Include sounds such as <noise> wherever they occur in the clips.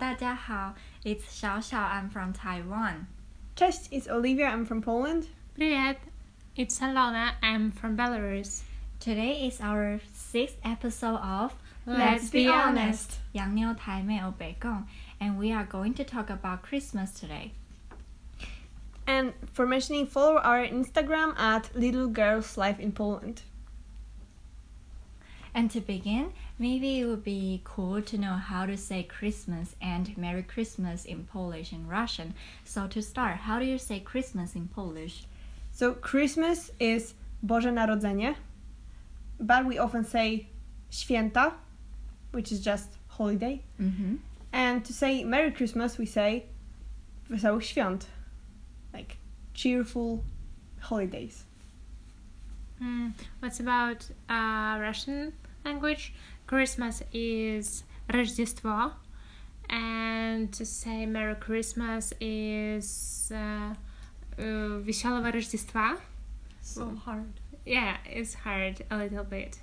大家好，It's Xiaoxiao. I'm from Taiwan. Cześć, it's Olivia. I'm from Poland. Привет, it's Aliona. I'm from Belarus. Today is our sixth episode of Let's Be Honest. and we are going to talk about Christmas today. And for mentioning, follow our Instagram at Little Girls Life in Poland. And to begin, maybe it would be cool to know how to say Christmas and Merry Christmas in Polish and Russian. So to start, how do you say Christmas in Polish? So Christmas is Boże Narodzenie, but we often say Święta, which is just holiday. Mm-hmm. And to say Merry Christmas, we say Wesołych Świąt, like cheerful holidays. Mm, what's about uh, Russian language? Christmas is Рождество, and to say Merry Christmas is uh, uh, Веселого Рождества. So hard. Yeah, it's hard a little bit,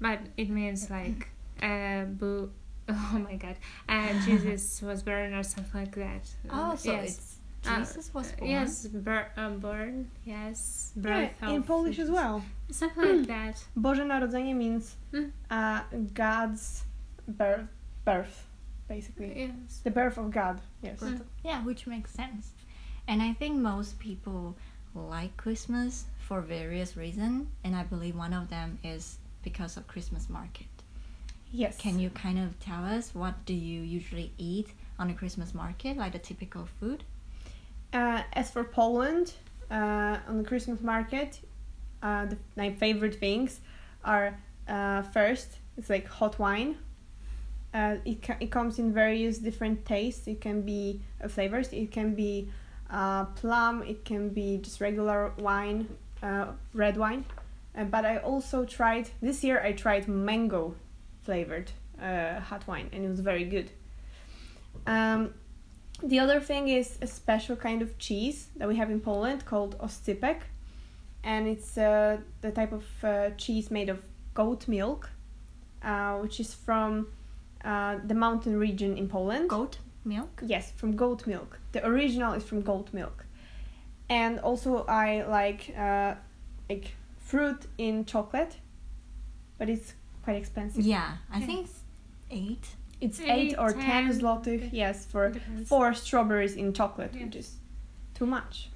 but it means like uh, boo. <laughs> Oh my God! Uh, Jesus was born or something like that. Oh, so yes. it's uh, Jesus was born. Yes, bur- uh, born. Yes, Yeah, in of Polish as well. Something like <clears throat> that. Boże Narodzenie means Mm. uh, God's birth, birth, basically. Yes. The birth of God, yes. Mm. Yeah, which makes sense. And I think most people like Christmas for various reasons, and I believe one of them is because of Christmas market. Yes. Can you kind of tell us what do you usually eat on a Christmas market, like the typical food? Uh, as for Poland, uh, on the Christmas market, uh, the, my favorite things are uh, first, it's like hot wine. Uh, it, ca- it comes in various different tastes. It can be uh, flavors. It can be plum. It can be just regular wine, red wine. But I also tried this year. I tried mango flavored hot wine, and it was very good. Um, the other thing is a special kind of cheese that we have in Poland called oscypek, and it's uh, the type of uh, cheese made of goat milk, uh, which is from uh, the mountain region in Poland. Goat milk? Yes, from goat milk. The original is from goat milk, and also I like uh, like fruit in chocolate, but it's quite expensive. Yeah, I think it's eight. It's eight, Eight, or ten 10, zlotych. okay. Yes, for Depends. four strawberries in chocolate, which is too much.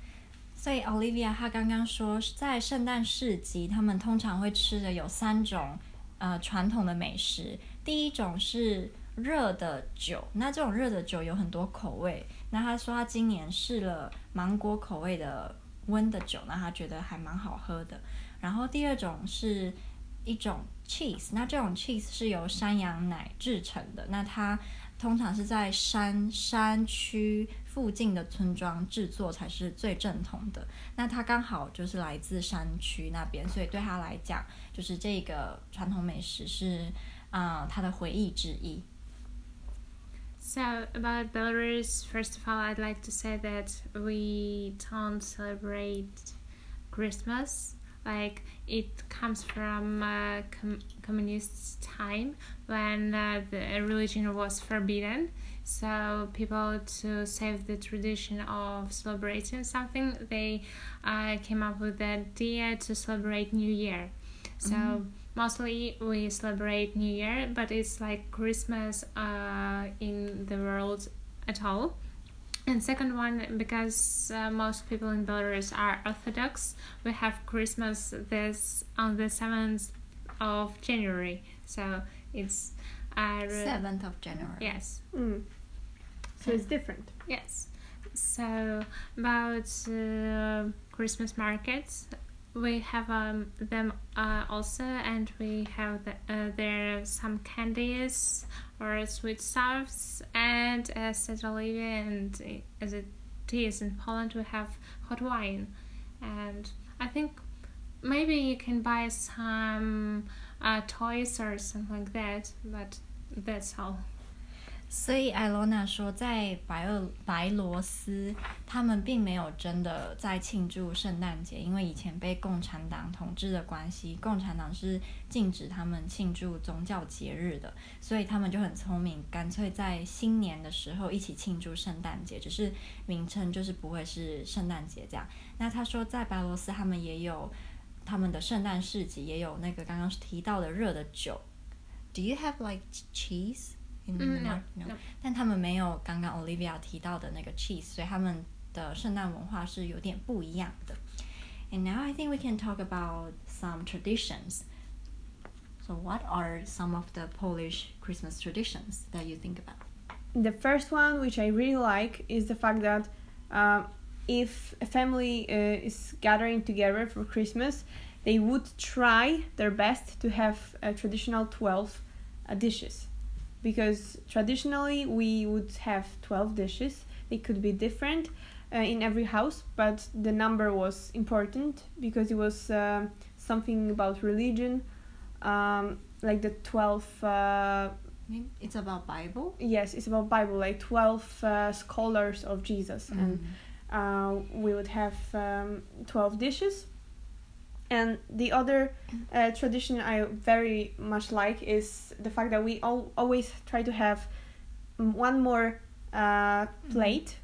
所以 Olivia 她刚刚说，在圣诞市集，他们通常会吃的有三种呃传统的美食。第一种是热的酒，那这种热的酒有很多口味。那她说她今年试了芒果口味的温的酒，那她觉得还蛮好喝的。然后第二种是一种 cheese，那这种 cheese 是由山羊奶制成的，那它通常是在山山区附近的村庄制作才是最正统的。那他刚好就是来自山区那边，所以对他来讲，就是这个传统美食是啊、呃他的回忆之一。 So about Belarus, first of all, I'd like to say that we don't celebrate Christmas. Like it comes from uh, com- communist time when uh, the religion was forbidden. So people to save the tradition of celebrating something, they uh, came up with the idea to celebrate New Year. So mostly we celebrate New Year, but it's like Christmas uh, in the world at all. And second one, because uh, most people in Belarus are Orthodox, we have Christmas this on the seventh of January. So it's uh, Seventh of January. yes, Mm. So it's different. Yes. So about uh, Christmas markets, we have um, them uh, also, and we have the, uh, there some candies or sweet stuffs, and as said Olivia, and uh, as it is in Poland, we have hot wine, and I think maybe you can buy some uh, toys or something like that, but that's all. 所以艾罗娜说，在白俄白罗斯，他们并没有真的在庆祝圣诞节，因为以前被共产党统治的关系，共产党是禁止他们庆祝宗教节日的，所以他们就很聪明，干脆在新年的时候一起庆祝圣诞节，只是名称就是不会是圣诞节这样。那他说，在白罗斯他们也有他们的圣诞市集，也有那个刚刚提到的热的酒。Do you have like cheese? in the 嗯 no, North? No. no. 但他们没有刚刚 Olivia 提到的那个 cheese，所以他们的圣诞文化是有点不一样的。And now I think we can talk about some traditions. So what are some of the Polish Christmas traditions that you think about? The first one, which I really like, is the fact that um, if a family uh, is gathering together for Christmas, they would try their best to have a traditional 12 uh, dishes. Because traditionally we would have 12 dishes. They could be different uh, in every house, but the number was important because it was uh, something about religion, um, like the 12 uh, It's about Bible. yes it's about bible like 12 uh, scholars of jesus and uh, we would have um, 12 dishes and the other uh, tradition i very much like is the fact that we all, always try to have one more uh, plate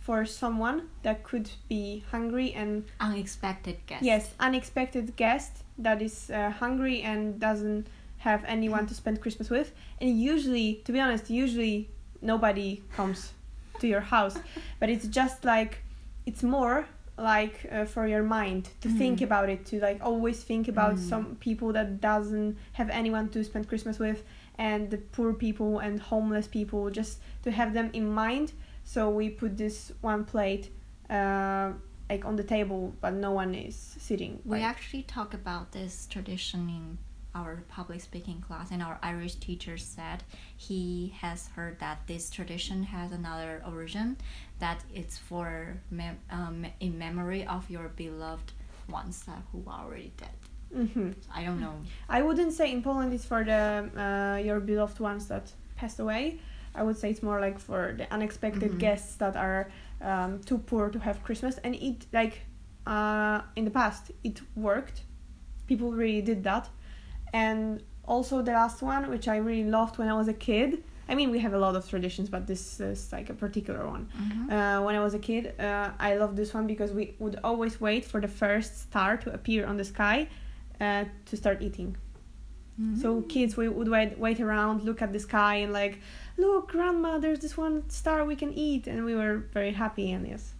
for someone that could be hungry and Unexpected guest. yes unexpected guest that is uh, hungry and doesn't have anyone to spend christmas with. And usually to be honest usually nobody comes to your house. <laughs> But it's just like it's more like uh, for your mind to think Mm. about it to like always think about Mm. some people that doesn't have anyone to spend christmas with and the poor people and homeless people just to have them in mind so we put this one plate uh, like on the table but no one is sitting We like- actually talk about this tradition in our public speaking class, and our Irish teacher said he has heard that this tradition has another origin, that it's for mem- um, in memory of your beloved ones that who are already dead. Mhm. I don't know. I wouldn't say in Poland it's for the uh, your beloved ones that passed away. I would say it's more like for the unexpected Mhm. guests that are um, too poor to have Christmas. And it like uh, in the past it worked. People really did that. And also the last one, which I really loved when I was a kid. I mean, we have a lot of traditions, but this is like a particular one. Mhm. Uh, when I was a kid, uh, I loved this one because we would always wait for the first star to appear on the sky uh, to start eating. So Mhm. kids, we would wait, wait around, look at the sky, and like, look, grandma, there's this one star we can eat, and we were very happy. And yes,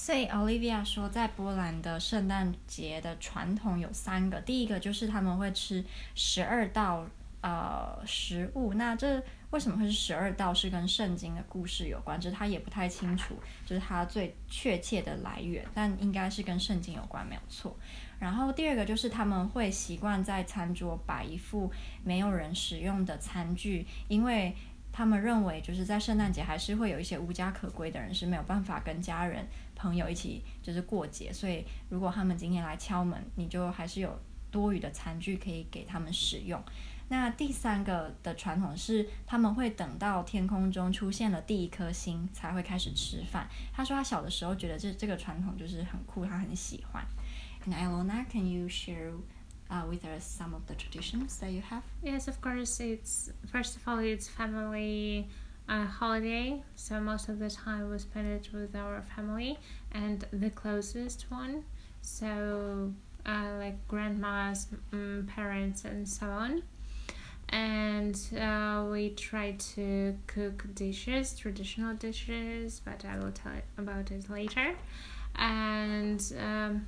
所以 Olivia 说，在波兰的圣诞节的传统有三个，第一个就是他们会吃十二道呃食物，那这为什么会是十二道？是跟圣经的故事有关，就是他也不太清楚，就是他最确切的来源，但应该是跟圣经有关，没有错。然后第二个就是他们会习惯在餐桌摆一副没有人使用的餐具，因为他们认为就是在圣诞节还是会有一些无家可归的人是没有办法跟家人朋友一起就是过节，所以如果他们今天来敲门，你就还是有多余的餐具可以给他们使用。那第三个的传统是，他们会等到天空中出现了第一颗星才会开始吃饭。他说他小的时候觉得这这个传统就是很酷，他很喜欢。And Ilona, can you share uh, with us some of the traditions that you have? Yes, of course. It's first of all, it's family uh, holiday, so most of the time we spend it with our family and the closest one. So, uh, like grandmas, um, parents, and so on. And uh, we try to cook dishes, traditional dishes, but I will tell about it later. And um,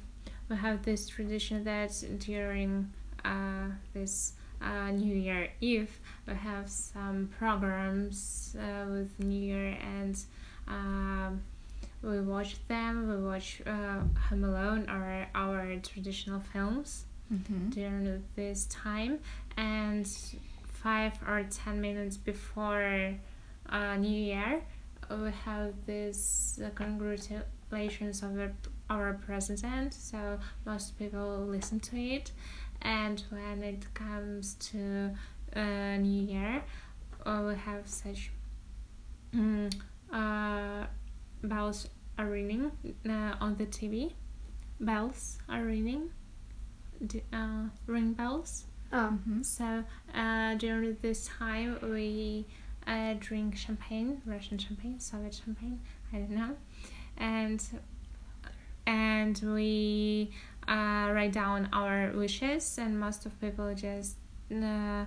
we have this tradition that during uh, this uh, New Year Eve, we have some programs uh, with New Year and um, we watch them. We watch uh, Home Alone or our traditional films Mm-hmm. during this time and five or ten minutes before uh, New Year we have this uh, congratulations of our president so most people listen to it and when it comes to uh, New Year uh, we have such mm, uh, bells are ringing uh, on the TV. Bells are ringing. D- uh, ring bells. Oh. Mhm. So uh, during this time, we uh, drink champagne, Russian champagne, Soviet champagne, I don't know, and and we uh, write down our wishes, and most of people just uh,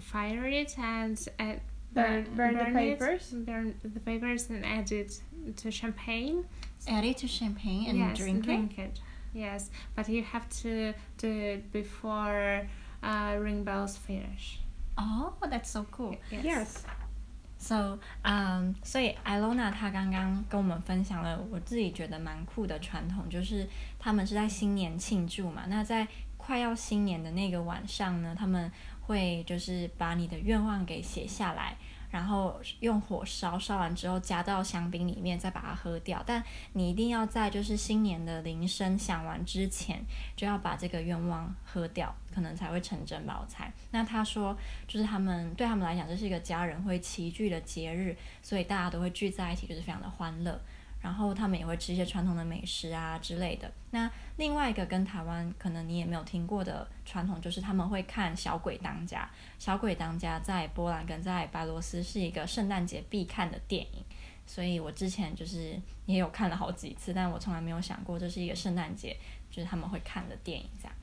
fire it and uh, Burn, burn, the it, papers. burn the papers, and add it to champagne. Add it to champagne and yes, drink, drink it. Yes, but you have to do it before uh, ring bells finish. Oh, that's so cool. Yes. Yes. So, um，所以 Ilona 她刚刚跟我们分享了我自己觉得蛮酷的传统，就是他们是在新年庆祝嘛。那在快要新年的那个晚上呢，他们会就是把你的愿望给写下来，然后用火烧，烧完之后加到香槟里面，再把它喝掉。但你一定要在就是新年的铃声响完之前，就要把这个愿望喝掉，可能才会成真吧，我猜。那他说，就是他们对他们来讲，这是一个家人会齐聚的节日，所以大家都会聚在一起，就是非常的欢乐。然后他们也会吃一些传统的美食啊之类的。那另外一个跟台湾可能你也没有听过的传统，就是他们会看《小鬼当家》。《小鬼当家》在波兰跟在白罗斯是一个圣诞节必看的电影，所以我之前就是也有看了好几次，但我从来没有想过这是一个圣诞节就是他们会看的电影这样。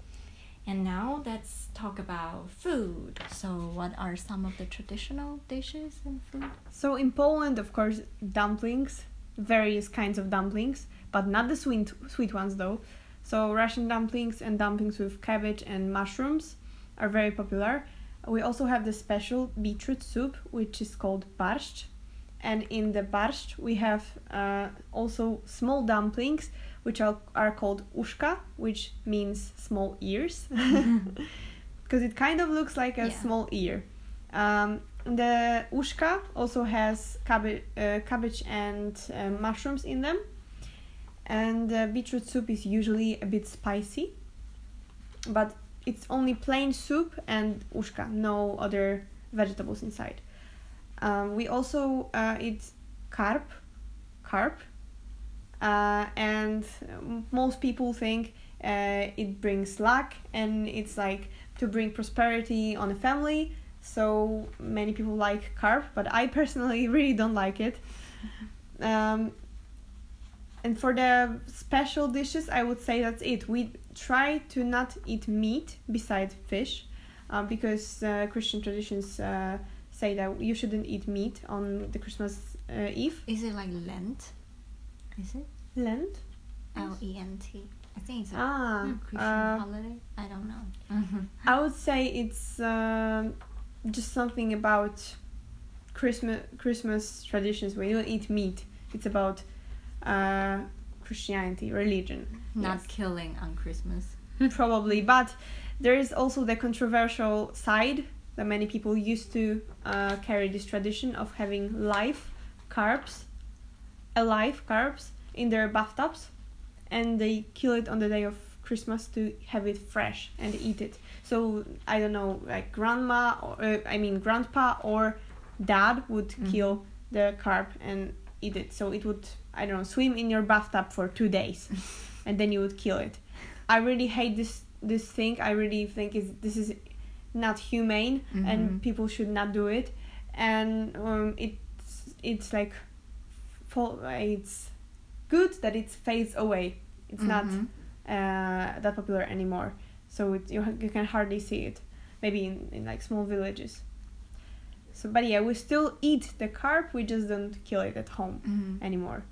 And now let's talk about food. So, what are some of the traditional dishes and food? So in Poland, of course, dumplings, various kinds of dumplings, but not the sweet sweet ones though. So Russian dumplings and dumplings with cabbage and mushrooms are very popular. We also have the special beetroot soup, which is called barszcz. And in the barszcz, we have uh, also small dumplings, which are, are called uszka, which means small ears, <laughs> <laughs> <laughs> because it kind of looks like a Yeah. small ear. Um, the uszka also has cabbage, uh, cabbage and uh, mushrooms in them, and the beetroot soup is usually a bit spicy, but it's only plain soup and uszka, no other vegetables inside. Um, we also uh, eat carp, carp, uh, and most people think uh, it brings luck and it's like to bring prosperity on a family. So many people like carp, but I personally <laughs> really don't like it. Um, and for the special dishes, I would say that's it. We try to not eat meat beside fish, uh, because uh, Christian traditions uh, say that you shouldn't eat meat on the Christmas uh, Eve. Is it like Lent? Is it Lent. L E N T? I think it's a Ah, Christian uh, holiday. I don't know. <laughs> I would say it's um just something about Christmas Christmas traditions. We don't eat meat. It's about uh, Christianity, religion. Not Yes. killing on Christmas. <laughs> probably but there is also the controversial side that many people used to uh, carry this tradition of having live carbs alive carbs in their bathtubs and they kill it on the day of christmas to have it fresh and eat it so i don't know like grandma or uh, i mean grandpa or dad would Mhm. kill the carp and eat it so it would i don't know swim in your bathtub for two days <laughs> and then you would kill it I really hate this this thing. I really think is this is not humane Mhm. and people should not do it. And um, it's it's like for it's good that it fades away. It's not Mhm. uh, that popular anymore. So it, you you can hardly see it. Maybe in, in like small villages. So but yeah, we still eat the carp. We just don't kill it at home Mhm. anymore.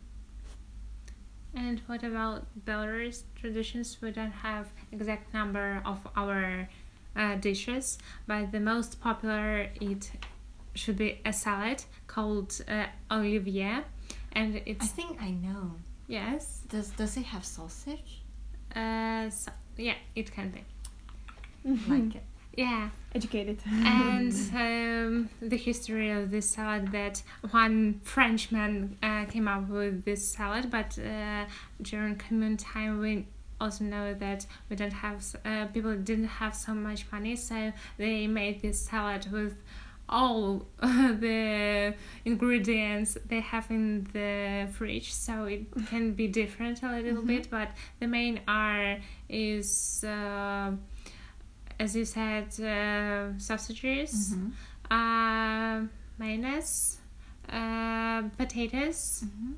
And what about Belarus traditions? We don't have exact number of our uh, dishes, but the most popular it should be a salad called uh, olivier, and it's. I think I know. yes, Does does it have sausage? Uh, so, yeah, it can be Like it. yeah. Educated. and <laughs> um, the history of this salad that one Frenchman uh, came up with this salad, but uh, during commune time we also know that we don't have uh, people didn't have so much money, so they made this salad with all <laughs> the ingredients they have in the fridge, so it can be different a little bit. But the main are is, uh, as you said, uh, sausages, Mhm. uh, mayonnaise, uh, potatoes. Mhm.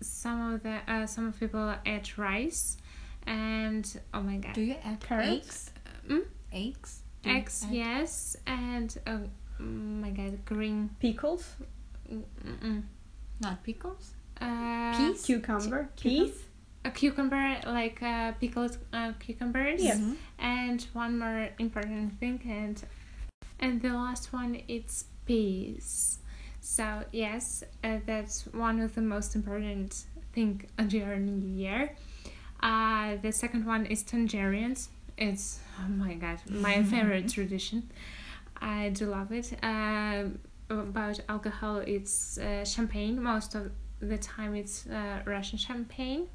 Some of the uh, some of people add rice, and oh my god, Do you add Carrots? eggs? Mm? Eggs? Eggs yes, and oh my god, green. Pickles, Mm-mm. Not pickles? Uh, Peas? cucumber, Cucum- peas. a cucumber, like uh, pickled uh, cucumbers. Yes. Mhm. And one more important thing, and and the last one it's peas. So yes, uh, that's one of the most important thing during New Year. Uh, the second one is tangerines. It's oh my god, my favorite tradition. I do love it. Um about alcohol, it's uh, champagne. Most of the time, it's uh, Russian champagne,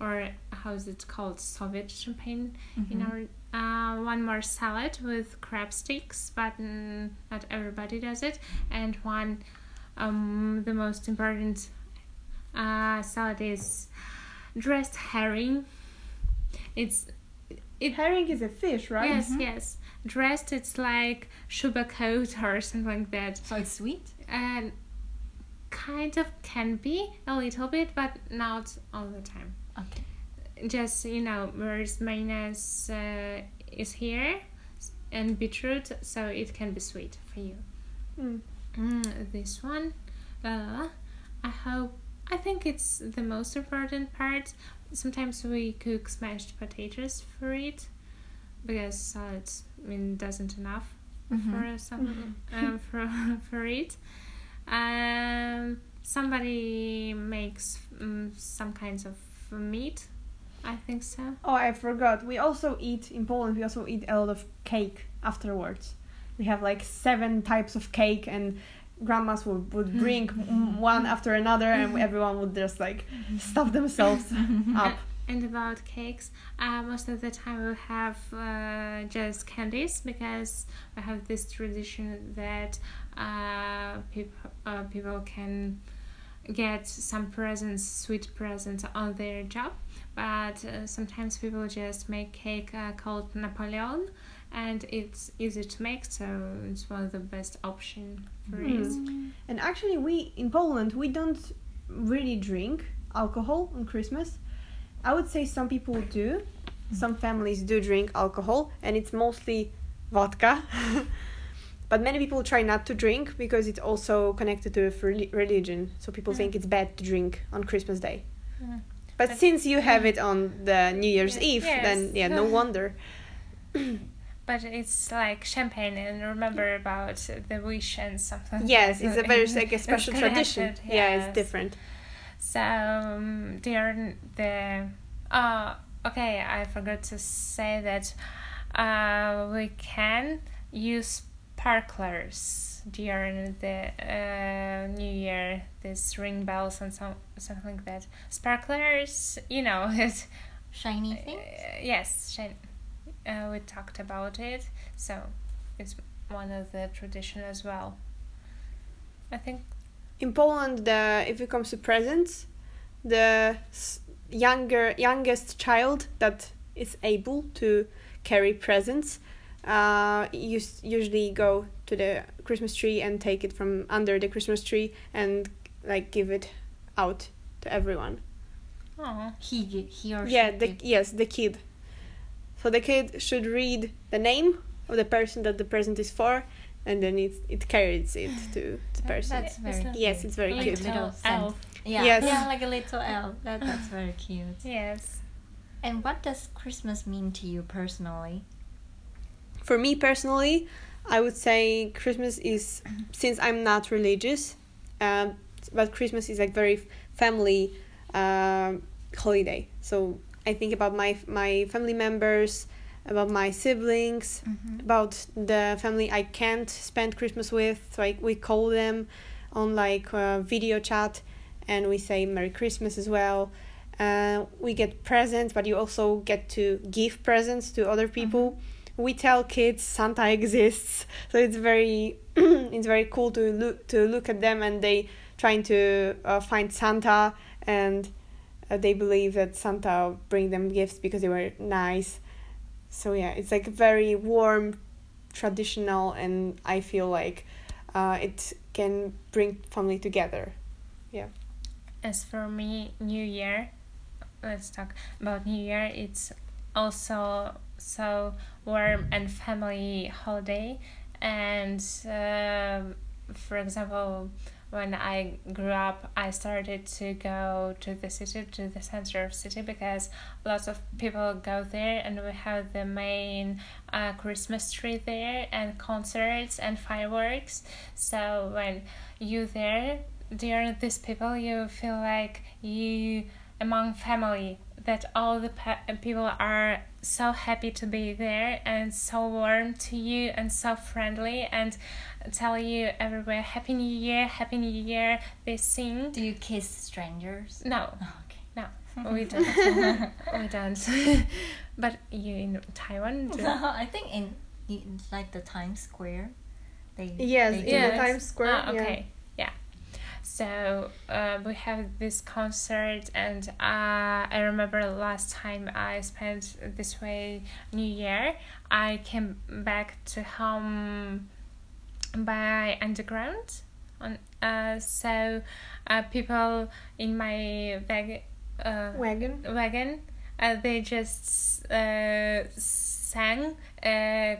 or how is it called, Soviet champagne. In Mhm. our uh, one more salad with crab sticks, but not everybody does it, and one um the most important uh, salad is dressed herring. It's it Herring is a fish, right? yes yes dressed. It's like shuba coat or something like that So it's sweet? and kind of can be a little bit but not all the time Okay. just you know whereas mayonnaise uh, is here and beetroot so it can be sweet for you Mm. mm, this one uh, i hope i think it's the most important part sometimes we cook smashed potatoes for it because salad I mean doesn't enough Mhm. for some um, <laughs> for for it. Um, somebody makes um, some kinds of meat. I think so. Oh, I forgot. We also eat in Poland. We also eat a lot of cake afterwards. We have like seven types of cake, and grandmas would, would <laughs> bring one after another, and <laughs> everyone would just like stuff themselves up. And about cakes, uh, most of the time we have uh, just candies because we have this tradition that uh, people uh, people can get some presents, sweet presents on their job. But uh, sometimes people just make cake uh, called Napoleon, and it's easy to make, so it's one of the best option for Hmm. it. And actually, we in Poland we don't really drink alcohol on Christmas. I would say some people do. Some families do drink alcohol, and it's mostly vodka. <laughs> but many people try not to drink because it's also connected to reli- religion. So people Mm. think it's bad to drink on Christmas Day. Mm. But But- since you have it on the New Year's Ye- Eve, yes. then yeah, no <laughs> wonder. But it's like champagne, and remember about the wish and something. Yes, it's a very like a <laughs> special tradition. Yeah, it's different. So um, during the uh okay, I forgot to say that uh we can use sparklers during the uh, New Year. This ring bells and some something like that. Sparklers, you know, <laughs> it, Shiny thing? uh, yes, shine. Uh, we talked about it, so it's one of the tradition as well. I think in Poland, the if it comes to presents, the younger youngest child that is able to carry presents, uh, us- usually go to the Christmas tree and take it from under the Christmas tree and like give it out to everyone. oh He, he or she. Yeah, the give- yes, the kid. So the kid should read the name of the person that the present is for, and then it it carries it to the person. That's It's very like- Yes, it's very little cute. Little scent. elf. Yeah, Yes. yeah, like a little elf. That, that's <laughs> very cute. Yes. And what does Christmas mean to you personally? For me personally, I would say Christmas is since I'm not religious, um, but Christmas is like very family um, holiday. So I think about my my family members, about my siblings, Mm-hmm. about the family I can't spend Christmas with. So I, we call them on like uh, video chat, and we say Merry Christmas as well. Uh, we get presents, but you also get to give presents to other people. we tell kids Santa exists, so it's very <clears throat> it's very cool to look to look at them and they trying to uh, find Santa and uh, they believe that Santa bring them gifts because they were nice. So yeah, it's like very warm, traditional, and I feel like uh, it can bring family together. Yeah. As for me, New Year, let's talk about New Year. It's also so warm and family holiday, and uh, for example, when I grew up, I started to go to the city, to the center of city, because lots of people go there, and we have the main uh, Christmas tree there, and concerts and fireworks. So when you there, during these people, you feel like you among family that all the pe- people are so happy to be there and so warm to you and so friendly and tell you everywhere happy new year happy new year they sing Do you kiss strangers? no Oh, okay. no <laughs> we don't we don't <laughs> but you in taiwan <laughs> do I think in, in like the Times Square, they Yes, they in do the Yes. Times Square. Ah, okay. Yeah. So uh, we have this concert, and uh, I remember last time I spent this way New Year. I came back to home by underground. On uh, so uh, people in my bag uh, Wagon. wagon. Uh, they just uh, sang uh,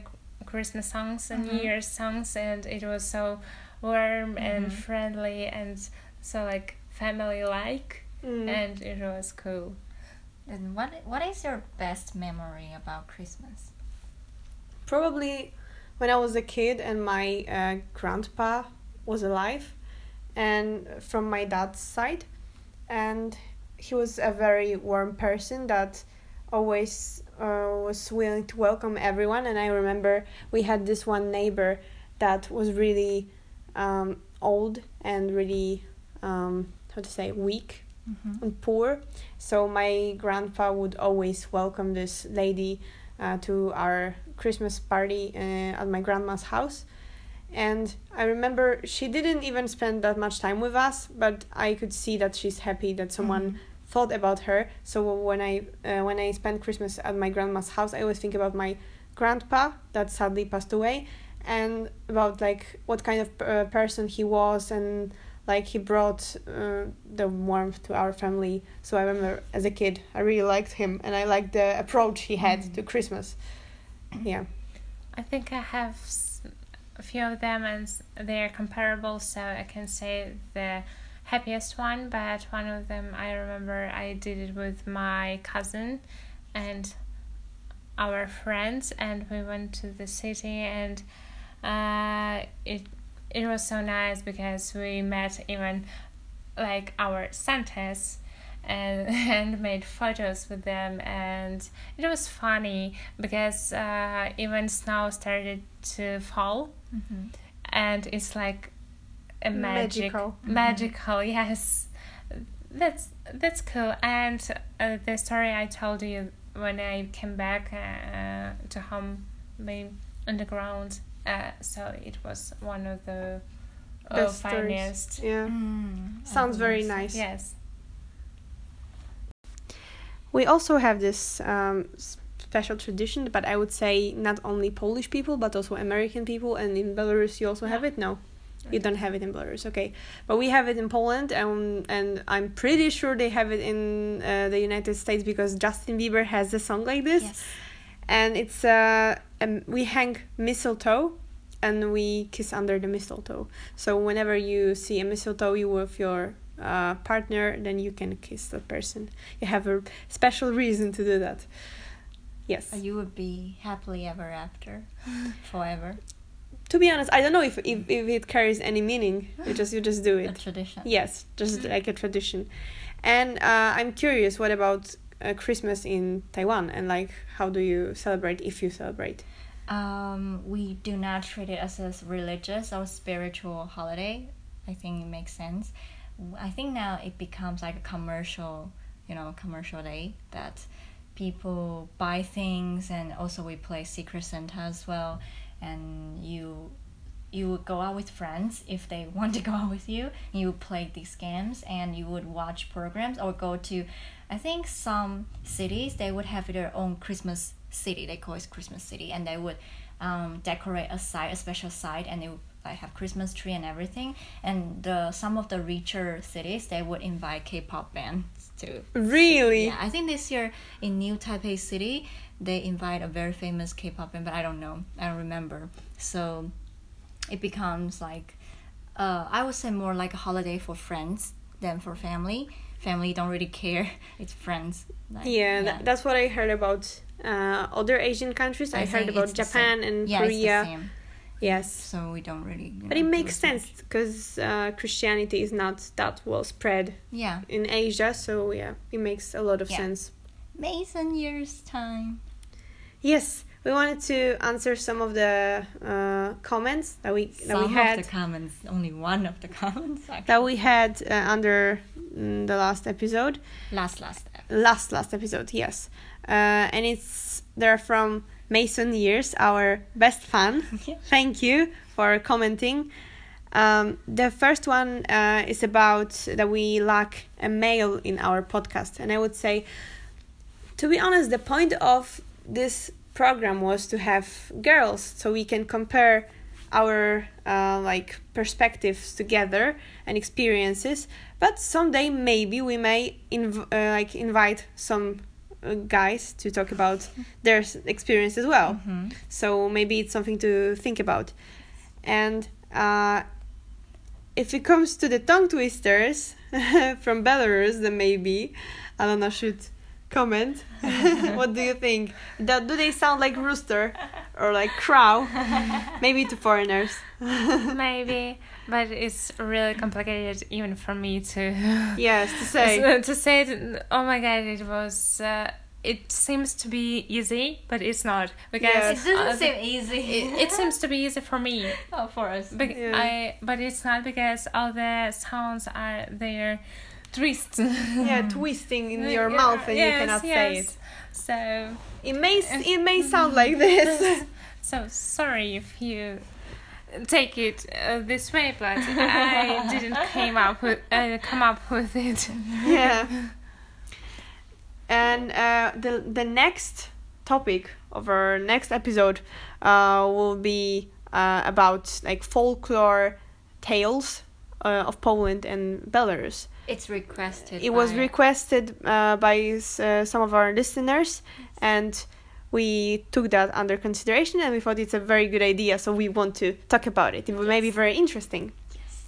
Christmas songs and New Mhm. Year's songs, and it was so warm and Mhm. friendly and so like family like, Mm. and it was cool. And what what is your best memory about Christmas? probably when I was a kid and my uh, grandpa was alive, and from my dad's side, and he was a very warm person that always uh, was willing to welcome everyone. And I remember we had this one neighbor that was really um, old and really um, how to say weak Mm-hmm. and poor. So my grandpa would always welcome this lady uh, to our Christmas party uh, at my grandma's house. And I remember she didn't even spend that much time with us, but I could see that she's happy that someone Mhm. thought about her. So when I uh, when I spent Christmas at my grandma's house, I always think about my grandpa that sadly passed away, and about like what kind of uh, person he was and like he brought uh, the warmth to our family so i remember as a kid i really liked him and i liked the approach he had Mm. to christmas yeah I think I have a few of them, and they're comparable, so I can say the happiest one. But one of them, I remember I did it with my cousin and our friends, and we went to the city, and uh, it it was so nice because we met even like our Santas and <laughs> and made photos with them and it was funny because uh, even snow started to fall Mm-hmm. and it's like a magic Magical. Mhm. magical <laughs> yes that's that's cool and uh, the story i told you when i came back uh, to home being underground uh, so it was one of the uh, Best stories. funniest. Yeah. Mm, sounds very nice. Yes. We also have this um, special tradition but i would say not only polish people but also american people and in belarus you also have it? No. You don't have it in belarus. Okay. But we have it in poland um, and i'm pretty sure they have it in uh, the united states because justin bieber has a song like this. Yes. and it's uh um, we hang mistletoe and we kiss under the mistletoe so whenever you see a mistletoe you with your uh, partner then you can kiss that person you have a special reason to do that yes You would be happily ever after, <laughs> forever. to be honest i don't know if, if, if it carries any meaning you just you just do it. <laughs> A it tradition. yes just <laughs> like a tradition and uh, i'm curious what about uh, christmas in taiwan and like how do you celebrate if you celebrate Um, we do not treat it as a religious or spiritual holiday. I think it makes sense. I think now it becomes like a commercial, you know, commercial day that people buy things, and also we play Secret Santa as well. And you you would go out with friends if they <laughs> want to go out with you. You would play these games, and you would watch programs or go to. I think some cities they would have their own Christmas city. They call it Christmas city, and they would um, decorate a site, a special site, and they would like have Christmas tree and everything. And the some of the richer cities they would invite K-pop bands to. Really? Yeah, I think this year in New Taipei City they invite a very famous K-pop band, but I don't know, I don't remember. So it becomes like, uh, I would say more like a holiday for friends than for family. Family don't really care. <laughs> It's friends. Like, Yeah, That, that's what I heard about uh, other Asian countries. I, I heard about Japan and yeah, It's Korea. the same. Yes. So we don't really. But know, it makes sense because uh, Christianity is not that well spread Yeah. in Asia, so yeah, it makes a lot of Yeah. sense. Mason years time. Yes, we wanted to answer some of the uh, comments that we that Some we had of the comments, only one of the comments. Actually. that we had uh, under mm, the last episode, last last. last last episode. Yes, uh, and it's they're from Mason Years, our best fan. <laughs> Yeah. Thank you for commenting. Um, the first one uh, is about that we lack a male in our podcast, and I would say, to be honest, the point of this program was to have girls, so we can compare our uh, like perspectives together and experiences. But someday maybe we may inv- uh, like invite some uh, guys to talk about their experience as well. hmm So maybe it's something to think about. And uh, if it comes to the tongue twisters <laughs> from Belarus, then maybe Aliona should comment. <laughs> what do you think? Do, do they sound like rooster or like crow? <laughs> maybe to foreigners. Maybe, but it's really complicated even for me to <laughs> yes, to say. to say it. Oh my god, it was. Uh, it seems to be easy, but it's not because Yes. It doesn't uh, seem easy. it, it seems to be easy for me. oh, for us. But Yeah. I but it's not because all the sounds are there twist. Yeah, <laughs> twisting in your mouth and you Yes, cannot say it. So It may it may sound like this. so sorry if you take it uh, this way, but I <laughs> didn't came up with uh, come up with it. <laughs> yeah. And uh, the the next topic of our next episode uh, will be uh, about like folklore tales uh, of Poland and Belarus. It's requested. It was requested uh, by uh, some of our listeners, and we took that under consideration, and we thought it's a very good idea. So we want to talk about it. It may be very interesting.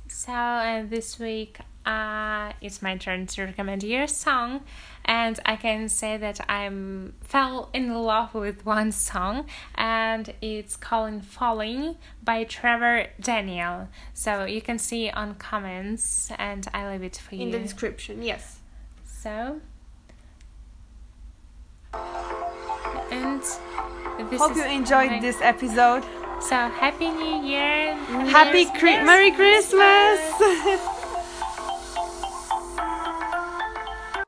So uh, this week, uh, it's my turn to recommend your song, and I can say that I'm fell in love with one song, and it's called "Falling" by Trevor Daniel. So you can see on comments, and I leave it for you In the description, yes. So. And this Hope you enjoyed my- this episode. So happy New Year! Happy Chri- Merry Christmas! <laughs>